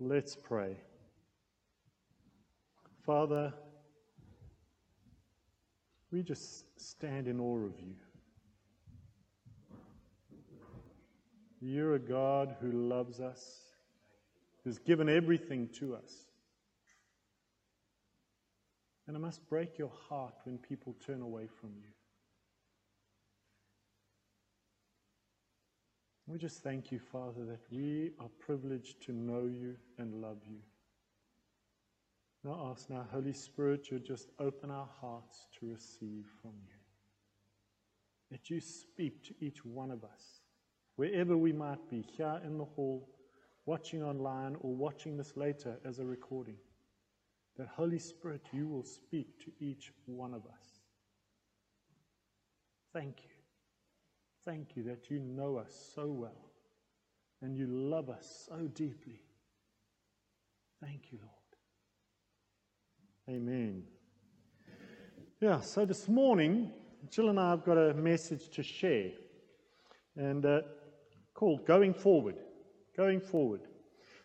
Let's pray. Father, we just stand in awe of you. You're a God who loves us, who's given everything to us. And it must break your heart when people turn away from you. We just thank you, Father, that we are privileged to know you and love you. Now ask now, Holy Spirit, you just open our hearts to receive from you. That you speak to each one of us, wherever we might be, here in the hall, watching online, or watching this later as a recording. That Holy Spirit, you will speak to each one of us. Thank you. Thank you that you know us so well and you love us so deeply. Thank you, Lord. Amen. Yeah, so this morning, Jill and I have got a message to share and uh, called Going Forward. Going Forward.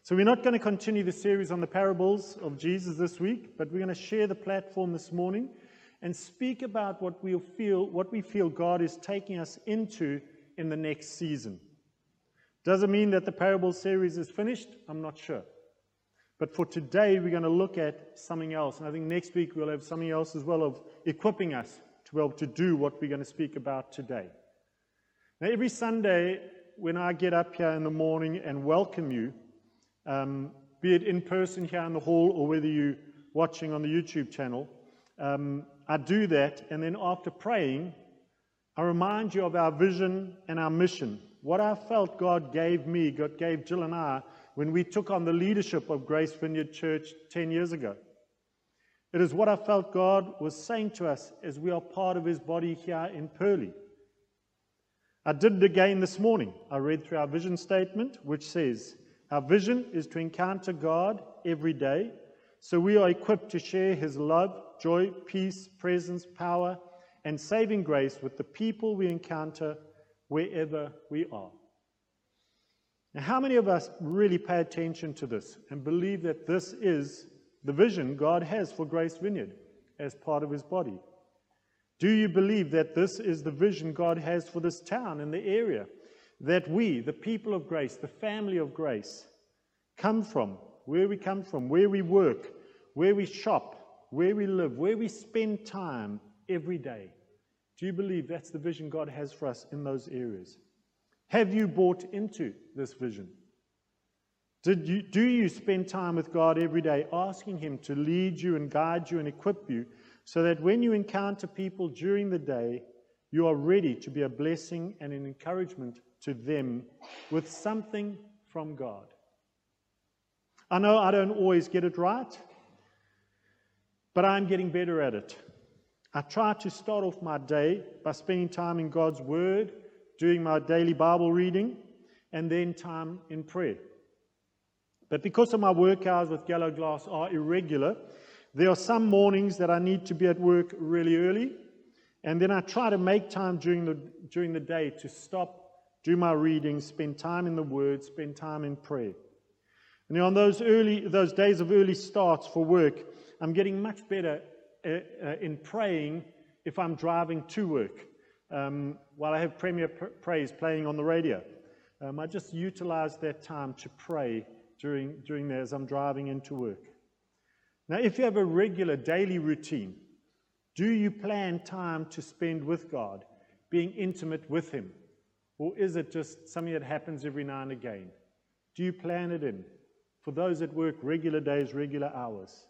So, we're not going to continue the series on the parables of Jesus this week, but we're going to share the platform this morning and speak about what we feel, what we feel God is taking us into in the next season. Does it mean that the parable series is finished? I'm not sure. But for today, we're going to look at something else. And I think next week we'll have something else as well of equipping us to be able to do what we're going to speak about today. Now, every Sunday, when I get up here in the morning and welcome you, um, be it in person here in the hall or whether you're watching on the YouTube channel, um, I do that. And then after praying, I remind you of our vision and our mission. What I felt God gave me, God gave Jill and I when we took on the leadership of Grace Vineyard Church 10 years ago. It is what I felt God was saying to us as we are part of His body here in Purley. I did it again this morning. I read through our vision statement, which says, Our vision is to encounter God every day, so we are equipped to share His love, joy, peace, presence, power, and saving grace with the people we encounter wherever we are. Now, how many of us really pay attention to this and believe that this is the vision God has for Grace Vineyard as part of his body? Do you believe that this is the vision God has for this town and the area? That we, the people of grace, the family of grace, come from, where we come from, where we work, where we shop, where we live, where we spend time every day. Do you believe that's the vision God has for us in those areas? Have you bought into this vision? Did you, do you spend time with God every day asking Him to lead you and guide you and equip you so that when you encounter people during the day, you are ready to be a blessing and an encouragement to them with something from God? I know I don't always get it right, but I'm getting better at it. I try to start off my day by spending time in God's Word doing my daily Bible reading, and then time in prayer. But because of my work hours with Yellow Glass are irregular, there are some mornings that I need to be at work really early, and then I try to make time during the, during the day to stop, do my reading, spend time in the Word, spend time in prayer. And on those early, those days of early starts for work, I'm getting much better uh, uh, in praying if I'm driving to work um, while I have Premier Praise playing on the radio. Um, I just utilize that time to pray during, during there as I'm driving into work. Now, if you have a regular daily routine, do you plan time to spend with God, being intimate with Him? Or is it just something that happens every now and again? Do you plan it in? For those that work regular days, regular hours.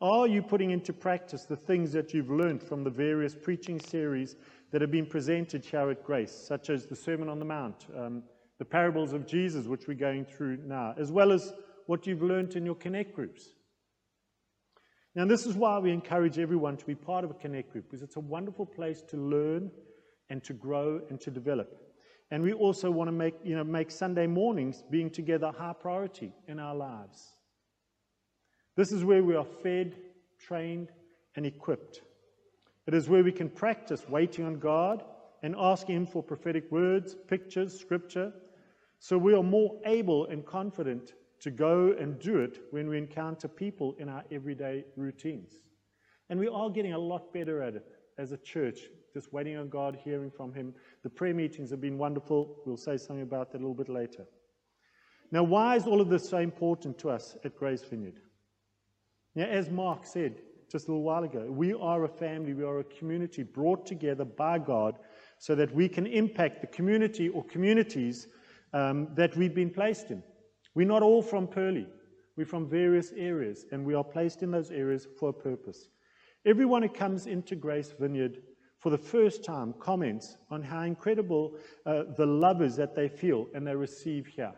Are you putting into practice the things that you've learned from the various preaching series that have been presented here at Grace, such as the Sermon on the Mount, um, the parables of Jesus, which we're going through now, as well as what you've learned in your Connect groups? Now, this is why we encourage everyone to be part of a Connect group, because it's a wonderful place to learn and to grow and to develop. And we also want to make, you know, make Sunday mornings being together high priority in our lives. This is where we are fed, trained, and equipped. It is where we can practice waiting on God and asking Him for prophetic words, pictures, scripture, so we are more able and confident to go and do it when we encounter people in our everyday routines. And we are getting a lot better at it as a church, just waiting on God, hearing from Him. The prayer meetings have been wonderful. We'll say something about that a little bit later. Now, why is all of this so important to us at Grace Vineyard? Now, as Mark said just a little while ago, we are a family, we are a community brought together by God so that we can impact the community or communities um, that we've been placed in. We're not all from Purley, we're from various areas, and we are placed in those areas for a purpose. Everyone who comes into Grace Vineyard for the first time comments on how incredible uh, the love is that they feel and they receive here,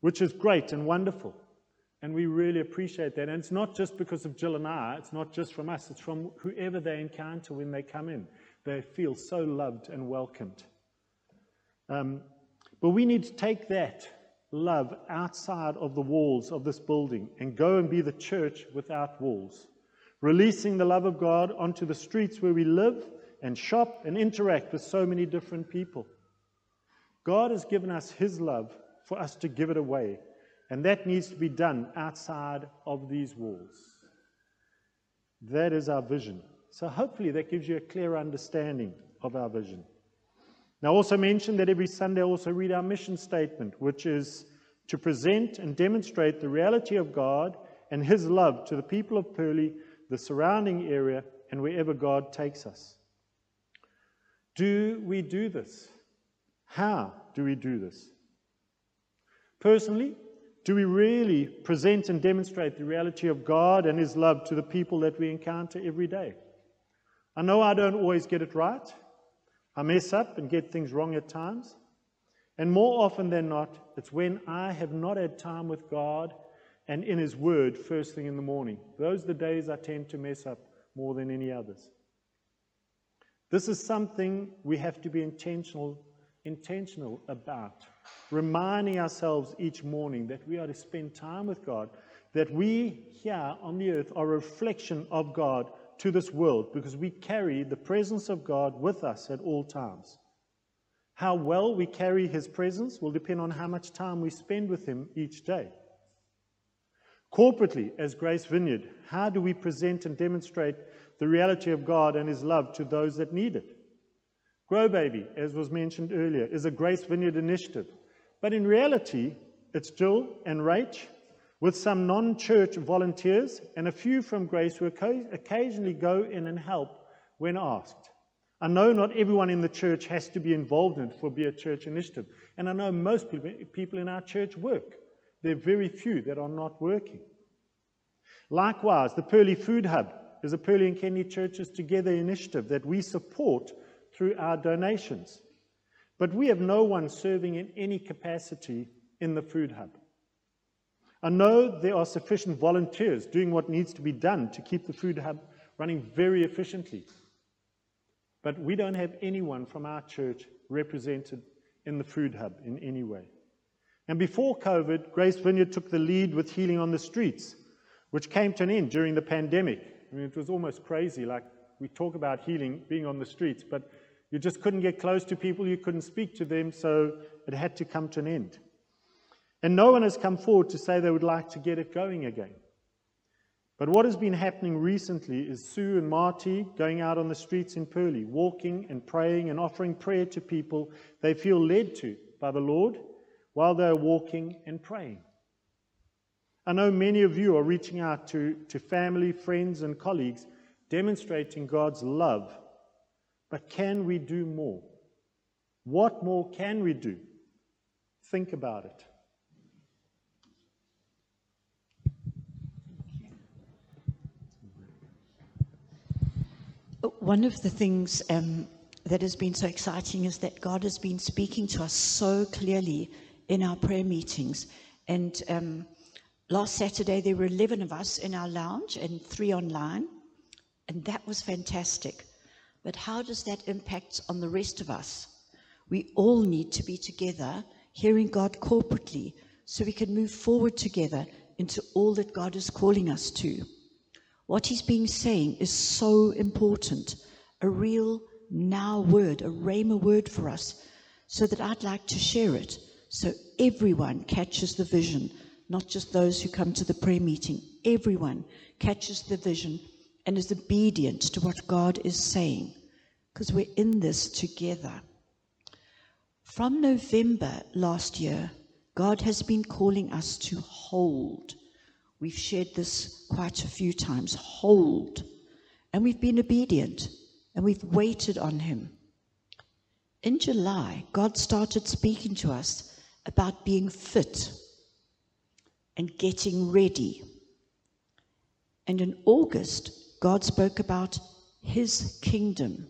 which is great and wonderful. And we really appreciate that. And it's not just because of Jill and I, it's not just from us, it's from whoever they encounter when they come in. They feel so loved and welcomed. Um, but we need to take that love outside of the walls of this building and go and be the church without walls, releasing the love of God onto the streets where we live and shop and interact with so many different people. God has given us His love for us to give it away, and that needs to be done outside of these walls. That is our vision. So, hopefully, that gives you a clear understanding of our vision. Now, also mentioned that every Sunday I also read our mission statement, which is to present and demonstrate the reality of God and His love to the people of Purley, the surrounding area, and wherever God takes us. Do we do this? How do we do this? Personally, do we really present and demonstrate the reality of God and His love to the people that we encounter every day? I know I don't always get it right. I mess up and get things wrong at times. And more often than not, it's when I have not had time with God and in His Word first thing in the morning. Those are the days I tend to mess up more than any others. This is something we have to be intentional, intentional about. Reminding ourselves each morning that we are to spend time with God, that we here on the earth are a reflection of God to this world because we carry the presence of God with us at all times. How well we carry His presence will depend on how much time we spend with Him each day. Corporately, as Grace Vineyard, how do we present and demonstrate the reality of God and His love to those that need it? Grow Baby, as was mentioned earlier, is a Grace Vineyard initiative. But in reality, it's Jill and Rach with some non church volunteers and a few from Grace who occasionally go in and help when asked. I know not everyone in the church has to be involved in it for be a church initiative, and I know most people in our church work. There are very few that are not working. Likewise, the Purley Food Hub is a Purley and Kenley Churches Together initiative that we support through our donations. But we have no one serving in any capacity in the Food Hub. I know there are sufficient volunteers doing what needs to be done to keep the food hub running very efficiently. But we don't have anyone from our church represented in the food hub in any way. And before COVID, Grace Vineyard took the lead with healing on the streets, which came to an end during the pandemic. I mean, it was almost crazy. Like, we talk about healing being on the streets, but you just couldn't get close to people, you couldn't speak to them, so it had to come to an end. And no one has come forward to say they would like to get it going again. But what has been happening recently is Sue and Marty going out on the streets in Purley, walking and praying and offering prayer to people they feel led to by the Lord while they're walking and praying. I know many of you are reaching out to, to family, friends, and colleagues, demonstrating God's love. But can we do more? What more can we do? Think about it. One of the things um, that has been so exciting is that God has been speaking to us so clearly in our prayer meetings. And um, last Saturday, there were 11 of us in our lounge and three online. And that was fantastic. But how does that impact on the rest of us? We all need to be together, hearing God corporately, so we can move forward together into all that God is calling us to. What he's been saying is so important. A real now word, a rhema word for us, so that I'd like to share it, so everyone catches the vision, not just those who come to the prayer meeting. Everyone catches the vision and is obedient to what God is saying because we're in this together. From November last year, God has been calling us to hold. We've shared this quite a few times hold. And we've been obedient and we've waited on Him. In July, God started speaking to us about being fit and getting ready. And in August, God spoke about His kingdom,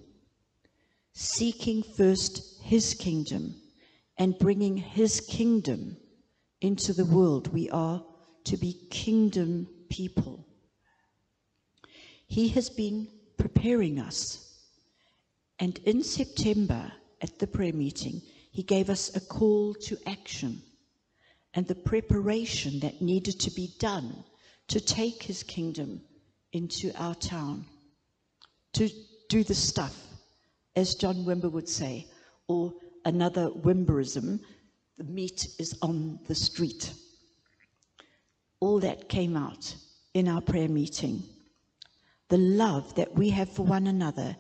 seeking first His kingdom and bringing His kingdom into the world. We are to be kingdom people. He has been preparing us. And in September, at the prayer meeting, he gave us a call to action and the preparation that needed to be done to take his kingdom into our town, to do the stuff, as John Wimber would say, or another Wimberism, the meat is on the street. All that came out in our prayer meeting. The love that we have for one another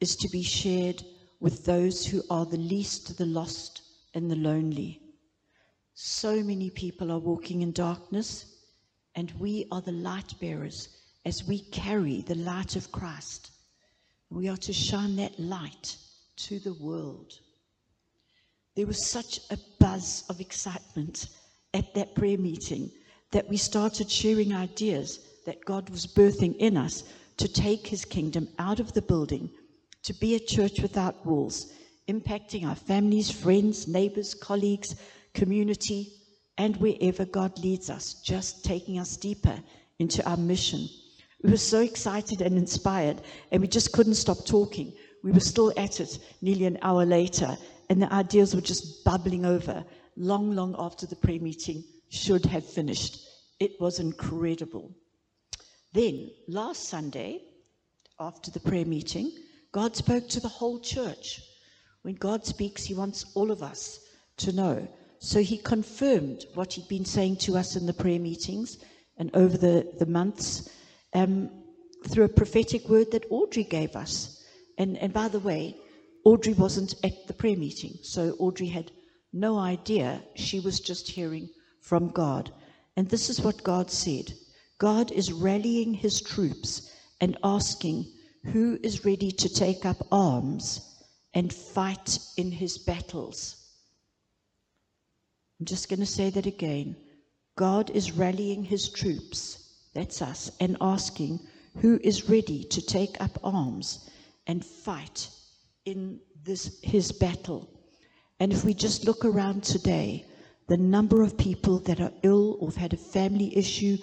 is to be shared with those who are the least, the lost, and the lonely. So many people are walking in darkness, and we are the light bearers as we carry the light of Christ. We are to shine that light to the world. There was such a buzz of excitement at that prayer meeting that we started sharing ideas that God was birthing in us to take his kingdom out of the building to be a church without walls, impacting our families, friends, neighbors, colleagues, community, and wherever God leads us, just taking us deeper into our mission. We were so excited and inspired, and we just couldn't stop talking. We were still at it nearly an hour later, and the ideas were just bubbling over long, long after the prayer meeting should have finished. It was incredible. Then, last Sunday, after the prayer meeting, God spoke to the whole church. When God speaks, He wants all of us to know. So He confirmed what He'd been saying to us in the prayer meetings and over the, the months um, through a prophetic word that Audrey gave us. And, and by the way, Audrey wasn't at the prayer meeting, so Audrey had no idea. She was just hearing from God. And this is what God said God is rallying His troops and asking, who is ready to take up arms and fight in his battles. I'm just going to say that again. God is rallying his troops, that's us, and asking who is ready to take up arms and fight in this his battle. And if we just look around today, the number of people that are ill or have had a family issue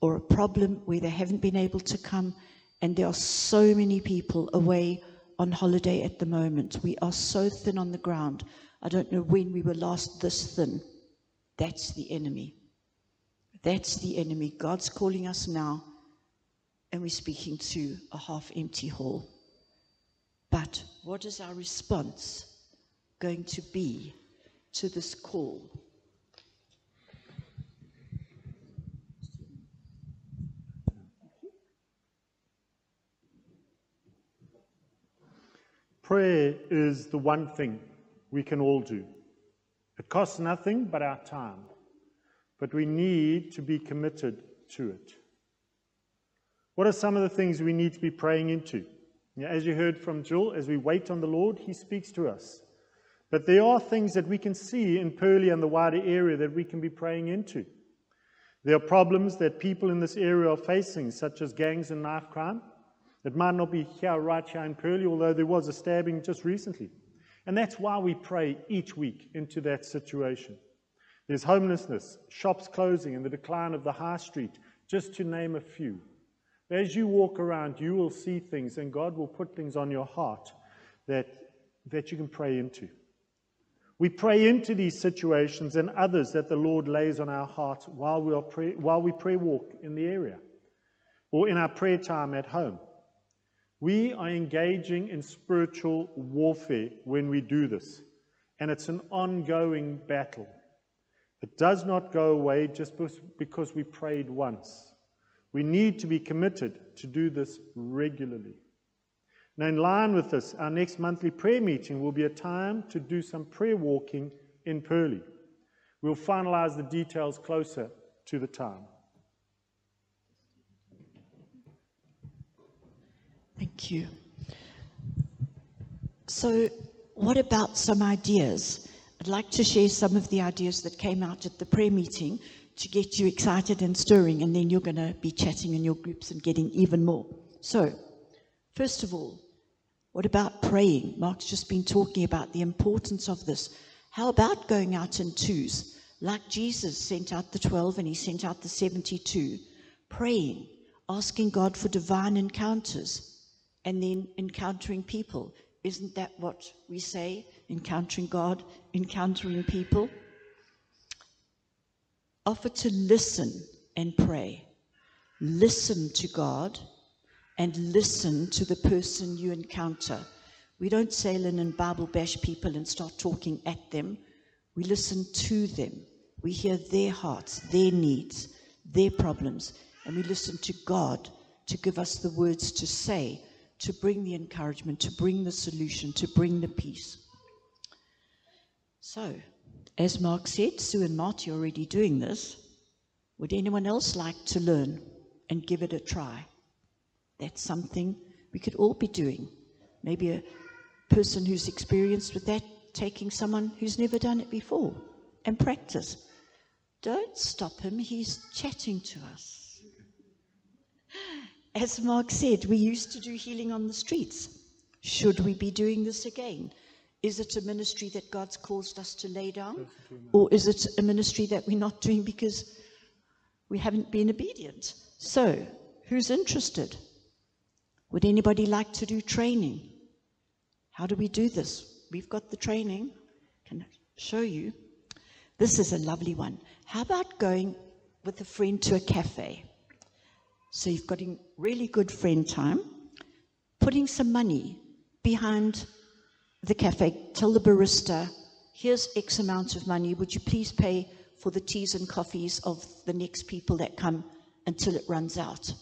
or a problem where they haven't been able to come and there are so many people away on holiday at the moment. We are so thin on the ground. I don't know when we were last this thin. That's the enemy. That's the enemy. God's calling us now, and we're speaking to a half empty hall. But what is our response going to be to this call? Prayer is the one thing we can all do. It costs nothing but our time, but we need to be committed to it. What are some of the things we need to be praying into? As you heard from Jill, as we wait on the Lord, He speaks to us. But there are things that we can see in Purley and the wider area that we can be praying into. There are problems that people in this area are facing, such as gangs and knife crime. It might not be here, right here in Purley, although there was a stabbing just recently. And that's why we pray each week into that situation. There's homelessness, shops closing, and the decline of the high street, just to name a few. As you walk around, you will see things, and God will put things on your heart that, that you can pray into. We pray into these situations and others that the Lord lays on our hearts while we, pray, while we pray walk in the area or in our prayer time at home. We are engaging in spiritual warfare when we do this, and it's an ongoing battle. It does not go away just because we prayed once. We need to be committed to do this regularly. Now, in line with this, our next monthly prayer meeting will be a time to do some prayer walking in Purley. We'll finalize the details closer to the time. Thank you. So, what about some ideas? I'd like to share some of the ideas that came out at the prayer meeting to get you excited and stirring, and then you're going to be chatting in your groups and getting even more. So, first of all, what about praying? Mark's just been talking about the importance of this. How about going out in twos? Like Jesus sent out the 12 and he sent out the 72, praying, asking God for divine encounters, and then encountering people. Isn't that what we say? Encountering God, encountering people? Offer to listen and pray. Listen to God and listen to the person you encounter. We don't sail in and Bible bash people and start talking at them. We listen to them. We hear their hearts, their needs, their problems, and we listen to God to give us the words to say, to bring the encouragement, to bring the solution, to bring the peace. So, as Mark said, Sue and Marty are already doing this. Would anyone else like to learn and give it a try? That's something we could all be doing. Maybe a person who's experienced with that, taking someone who's never done it before and practice. Don't stop him, he's chatting to us. As Mark said, we used to do healing on the streets. Should we be doing this again? Is it a ministry that God's caused us to lay down? Or is it a ministry that we're not doing because we haven't been obedient? So, who's interested? Would anybody like to do training? How do we do this? We've got the training. Can I show you? This is a lovely one. How about going with a friend to a cafe? So you've got really good friend time, putting some money behind the cafe. Tell the barista, here's X amount of money. Would you please pay for the teas and coffees of the next people that come until it runs out?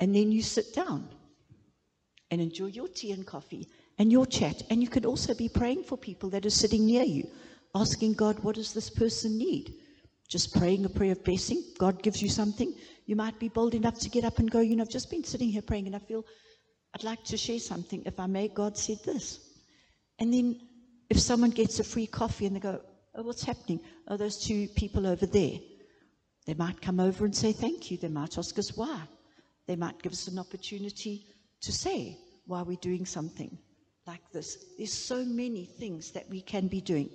And then you sit down and enjoy your tea and coffee and your chat. And you could also be praying for people that are sitting near you, asking God, what does this person need? Just praying a prayer of blessing. God gives you something. You might be bold enough to get up and go, you know, I've just been sitting here praying and I feel I'd like to share something. If I may, God said this. And then if someone gets a free coffee and they go, oh, what's happening? Oh, those two people over there. They might come over and say thank you. They might ask us why. They might give us an opportunity to say why we're doing something like this. There's so many things that we can be doing.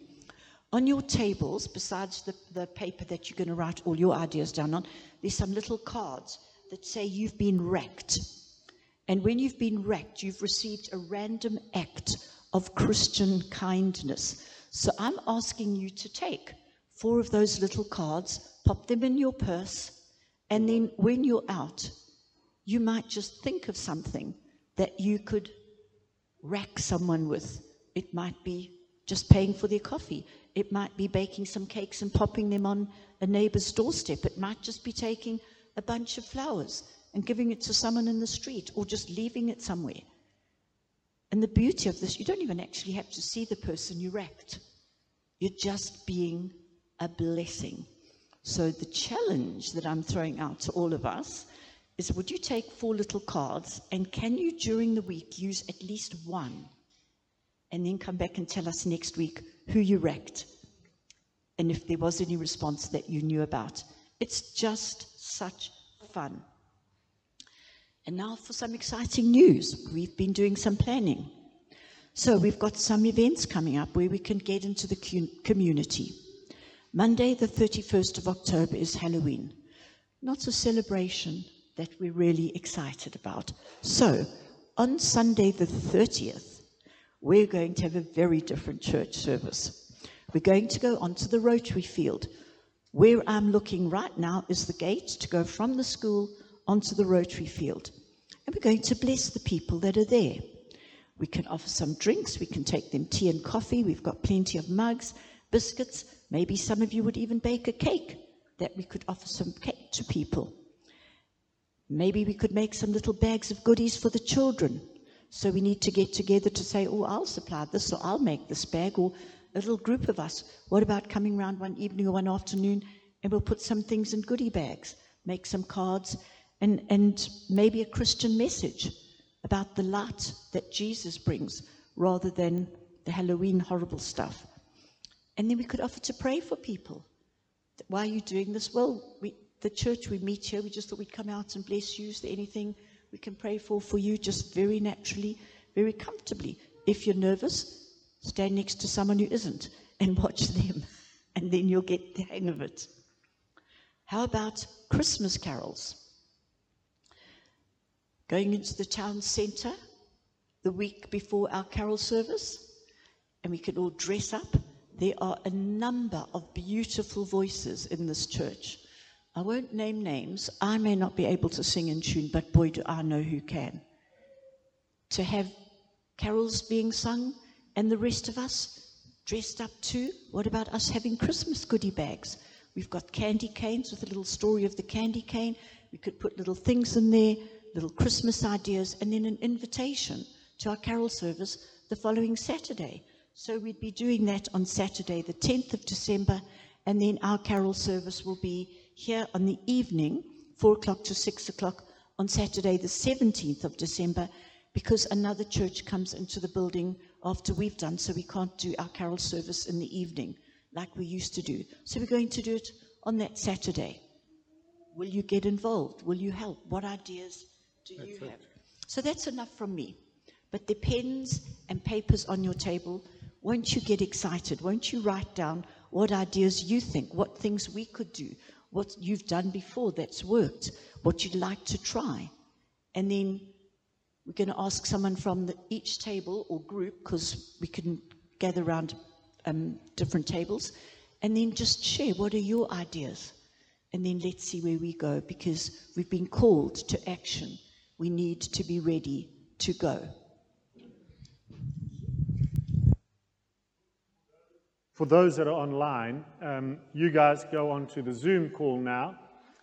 On your tables, besides the, the paper that you're going to write all your ideas down on, there's some little cards that say you've been wrecked. And when you've been wrecked, you've received a random act of Christian kindness. So I'm asking you to take four of those little cards, pop them in your purse, and then when you're out, you might just think of something that you could rack someone with. It might be just paying for their coffee. It might be baking some cakes and popping them on a neighbor's doorstep. It might just be taking a bunch of flowers and giving it to someone in the street or just leaving it somewhere. And the beauty of this, you don't even actually have to see the person you wrecked. You're just being a blessing. So the challenge that I'm throwing out to all of us is would you take four little cards and can you during the week use at least one and then come back and tell us next week who you wrecked and if there was any response that you knew about. It's just such fun. And now for some exciting news. We've been doing some planning. So we've got some events coming up where we can get into the community. Monday, the 31st of October, is Halloween. Not a celebration, that we're really excited about. So, on Sunday the 30th, we're going to have a very different church service. We're going to go onto the Rotary Field. Where I'm looking right now is the gate to go from the school onto the Rotary Field. And we're going to bless the people that are there. We can offer some drinks, we can take them tea and coffee, we've got plenty of mugs, biscuits, Maybe some of you would even bake a cake that we could offer some cake to people. Maybe we could make some little bags of goodies for the children. So we need to get together to say, oh, I'll supply this, or I'll make this bag, or a little group of us. What about coming round one evening or one afternoon and we'll put some things in goodie bags, make some cards, and, and maybe a Christian message about the light that Jesus brings rather than the Halloween horrible stuff. And then we could offer to pray for people. Why are you doing this? Well, we, the church, we meet here. We just thought we'd come out and bless you. Is there anything we can pray for for you just very naturally, very comfortably? If you're nervous, stand next to someone who isn't and watch them, and then you'll get the hang of it. How about Christmas carols? Going into the town centre the week before our carol service, and we could all dress up. There are a number of beautiful voices in this church. I won't name names. I may not be able to sing in tune, but boy, do I know who can. To have carols being sung and the rest of us dressed up too. What about us having Christmas goodie bags? We've got candy canes with a little story of the candy cane. We could put little things in there, little Christmas ideas, and then an invitation to our carol service the following Saturday. So we'd be doing that on Saturday, the 10th of December, and then our carol service will be here on the evening, 4 o'clock to 6 o'clock, on Saturday, the 17th of December, because another church comes into the building after we've done, so we can't do our carol service in the evening like we used to do. So we're going to do it on that Saturday. Will you get involved? Will you help? What ideas do that's you it. have? So that's enough from me. But the pens and papers on your table, won't you get excited? Won't you write down what ideas you think, what things we could do, what you've done before that's worked, what you'd like to try? And then we're going to ask someone from the, each table or group, because we can gather around um, different tables, and then just share what are your ideas. And then let's see where we go because we've been called to action. We need to be ready to go. For those that are online, um, you guys go onto the Zoom call now,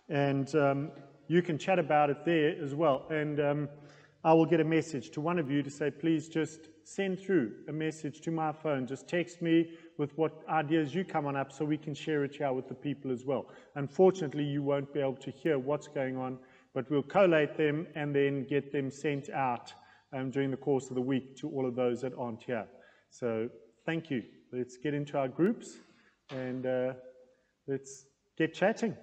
and um, you can chat about it there as well. And um, I will get a message to one of you to say, please just send through a message to my phone. Just text me with what ideas you come on up so we can share it here with the people as well. Unfortunately, you won't be able to hear what's going on, but we'll collate them and then get them sent out um, during the course of the week to all of those that aren't here. So thank you. Let's get into our groups and uh, let's get chatting.